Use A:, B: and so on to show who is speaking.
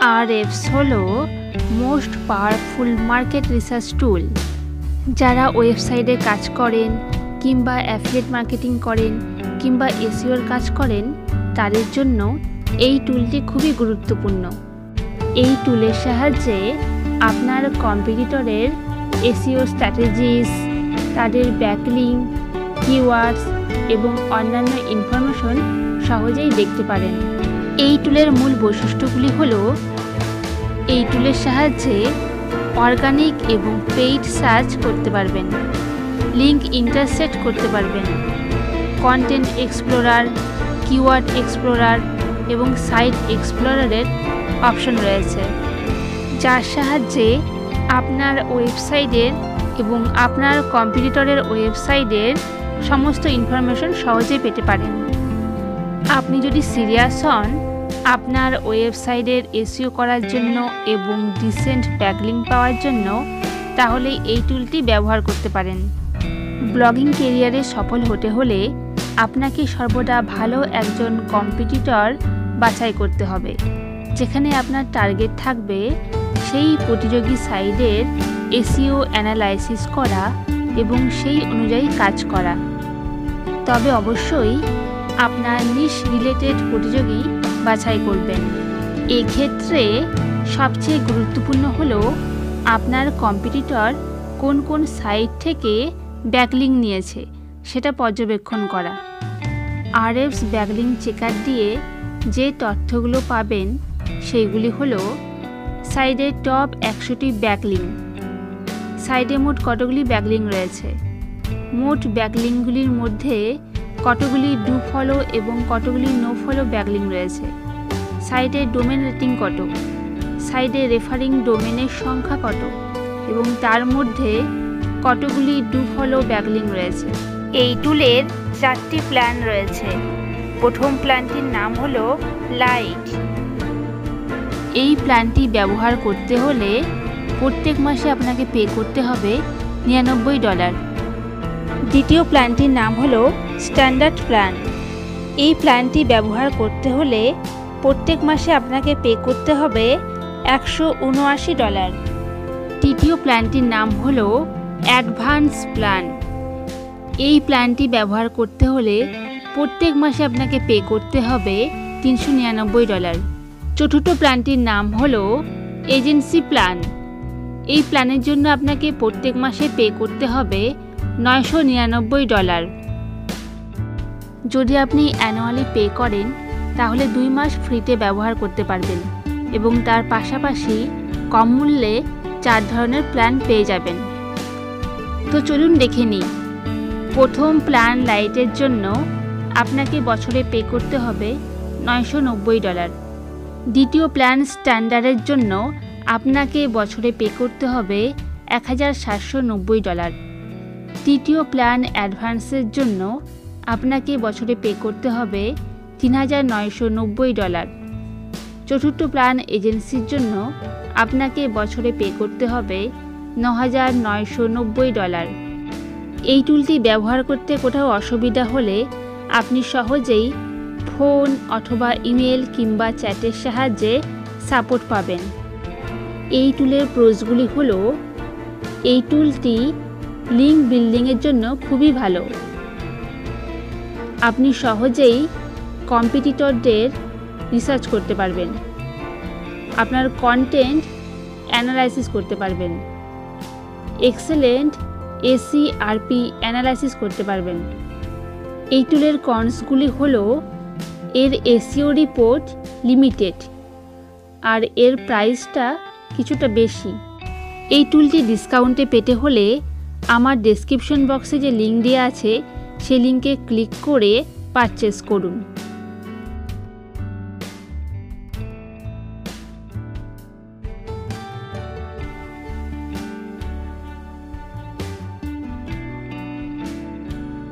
A: আরএফস হলো most powerful market research tool. যারা ওয়েবসাইটে কাজ করেন কিংবা অ্যাফিলেট মার্কেটিং করেন কিংবা এসিওর কাজ করেন, তাদের জন্য এই টুলটি খুবই গুরুত্বপূর্ণ। এই টুলের সাহায্যে আপনার কম্পিটিটরের এসিও স্ট্র্যাটেজিস, তাদের ব্যাকলিং কিওয়ার্ডস এবং অন্যান্য ইনফরমেশন সহজেই দেখতে পারেন। এই টুলের মূল বৈশিষ্ট্যগুলি হল এই টুলের সাহায্যে অর্গানিক এবং পেইড সার্চ করতে পারবেন, লিঙ্ক ইন্টারসেট করতে পারবেন, কন্টেন্ট এক্সপ্লোরার, কিওয়ার্ড এক্সপ্লোরার এবং সাইট এক্সপ্লোরারের অপশন রয়েছে, যার সাহায্যে আপনার ওয়েবসাইটের এবং আপনার কম্পিটিটরের ওয়েবসাইটের সমস্ত ইনফরমেশন সহজেই পেতে পারেন। আপনি যদি সিরিয়াস হন আপনার ওয়েবসাইটের এসিও করার জন্য এবং ডিসেন্ট ব্যাকলিং পাওয়ার জন্য তাহলে এই টুলটি ব্যবহার করতে পারেন। ব্লগিং কেরিয়ারে সফল হতে হলে আপনাকে সর্বদা ভালো একজন কম্পিটিটর বাছাই করতে হবে, যেখানে আপনার টার্গেট থাকবে সেই প্রতিযোগী সাইডের এসিও অ্যানালাইসিস করা এবং সেই অনুযায়ী কাজ করা। তবে অবশ্যই আপনার নিশ রিলেটেড প্রতিযোগী বাছাই করবেন এক্ষেত্রে সবচেয়ে গুরুত্বপূর্ণ হল আপনার কম্পিটিটর কোন কোন সাইট থেকে ব্যাকলিং নিয়েছে, সেটা পর্যবেক্ষণ করা। আরএফস ব্যাকলিং চেকার দিয়ে যে তথ্যগুলো পাবেন, সেইগুলি হলো সাইডে টপ একশোটি ব্যাকলিং। সাইডে মোট কতগুলি ব্যাকলিং রয়েছে? মোট ব্যাকলিংগুলির মধ্যে কতগুলি ডু ফলো এবং কতগুলি নো ফলো ব্যাকলিং রয়েছে। সাইডে ডোমেন রেটিং কত? সাইডে রেফারিং ডোমেনের সংখ্যা কত? এবং তার মধ্যে কতগুলি ডু ফলো ব্যাকলিং রয়েছে? এই টুলের চারটি প্ল্যান রয়েছে। প্রথম প্ল্যানটির নাম হলো লাইট। এই প্ল্যানটি ব্যবহার করতে হলে প্রত্যেক মাসে আপনাকে পে করতে হবে নিরানব্বই ডলার। দ্বিতীয় প্ল্যানটির নাম হলো স্ট্যান্ডার্ড প্ল্যান। এই প্ল্যানটি ব্যবহার করতে হলে প্রত্যেক মাসে আপনাকে পে করতে হবে একশো উনআশি ডলার। তৃতীয় প্ল্যানটির নাম হল অ্যাডভান্স প্ল্যান। এই প্ল্যানটি ব্যবহার করতে হলে প্রত্যেক মাসে আপনাকে পে করতে হবে তিনশো নিরানব্বই ডলার। চতুর্থ প্ল্যানটির নাম হল এজেন্সি প্ল্যান। এই প্ল্যানের জন্য আপনাকে প্রত্যেক মাসে পে করতে হবে নয়শো নিরানব্বই ডলার। যদি আপনি অ্যানুয়ালি পে করেন, তাহলে দুই মাস ফ্রিতে ব্যবহার করতে পারবেন এবং তার পাশাপাশি কম মূল্যে চার ধরনের প্ল্যান পেয়ে যাবেন। তো চলুন দেখে নিই। প্রথম প্ল্যান লাইটের জন্য আপনাকে বছরে পে করতে হবে নয়শো নব্বই ডলার দ্বিতীয় প্ল্যান স্ট্যান্ডার্ডের জন্য আপনাকে বছরে পে করতে হবে এক হাজার সাতশো নব্বই ডলার তৃতীয় প্ল্যান অ্যাডভান্সের জন্য আপনাকে বছরে পে করতে হবে তিন হাজার নয়শো নব্বই ডলার। চতুর্থ প্ল্যান এজেন্সির জন্য আপনাকে বছরে পে করতে হবে ন হাজার নয়শো নব্বই ডলার। এই টুলটি ব্যবহার করতে কোথাও অসুবিধা হলে আপনি সহজেই ফোন অথবা ইমেল কিংবা চ্যাটের সাহায্যে সাপোর্ট পাবেন। এই টুলের প্রোজগুলি হল, এই টুলটি লিঙ্ক বিল্ডিংয়ের জন্য খুবই ভালো। আপনি সহজেই কম্পিটিটরদের রিসার্চ করতে পারবেন। আপনার কন্টেন্ট অ্যানালাইসিস করতে পারবেন। এক্সেলেন্ট এসি আরপি অ্যানালাইসিস করতে পারবেন। এই টুলের কনসগুলি হল এর এসিও রিপোর্ট লিমিটেড আর এর প্রাইসটা কিছুটা বেশি। এই টুলটি ডিসকাউন্টে পেতে হলে আমার ডেসক্রিপশন বক্সে যে লিঙ্ক দেওয়া আছে সেই লিঙ্কে ক্লিক করে পারচেস করুন।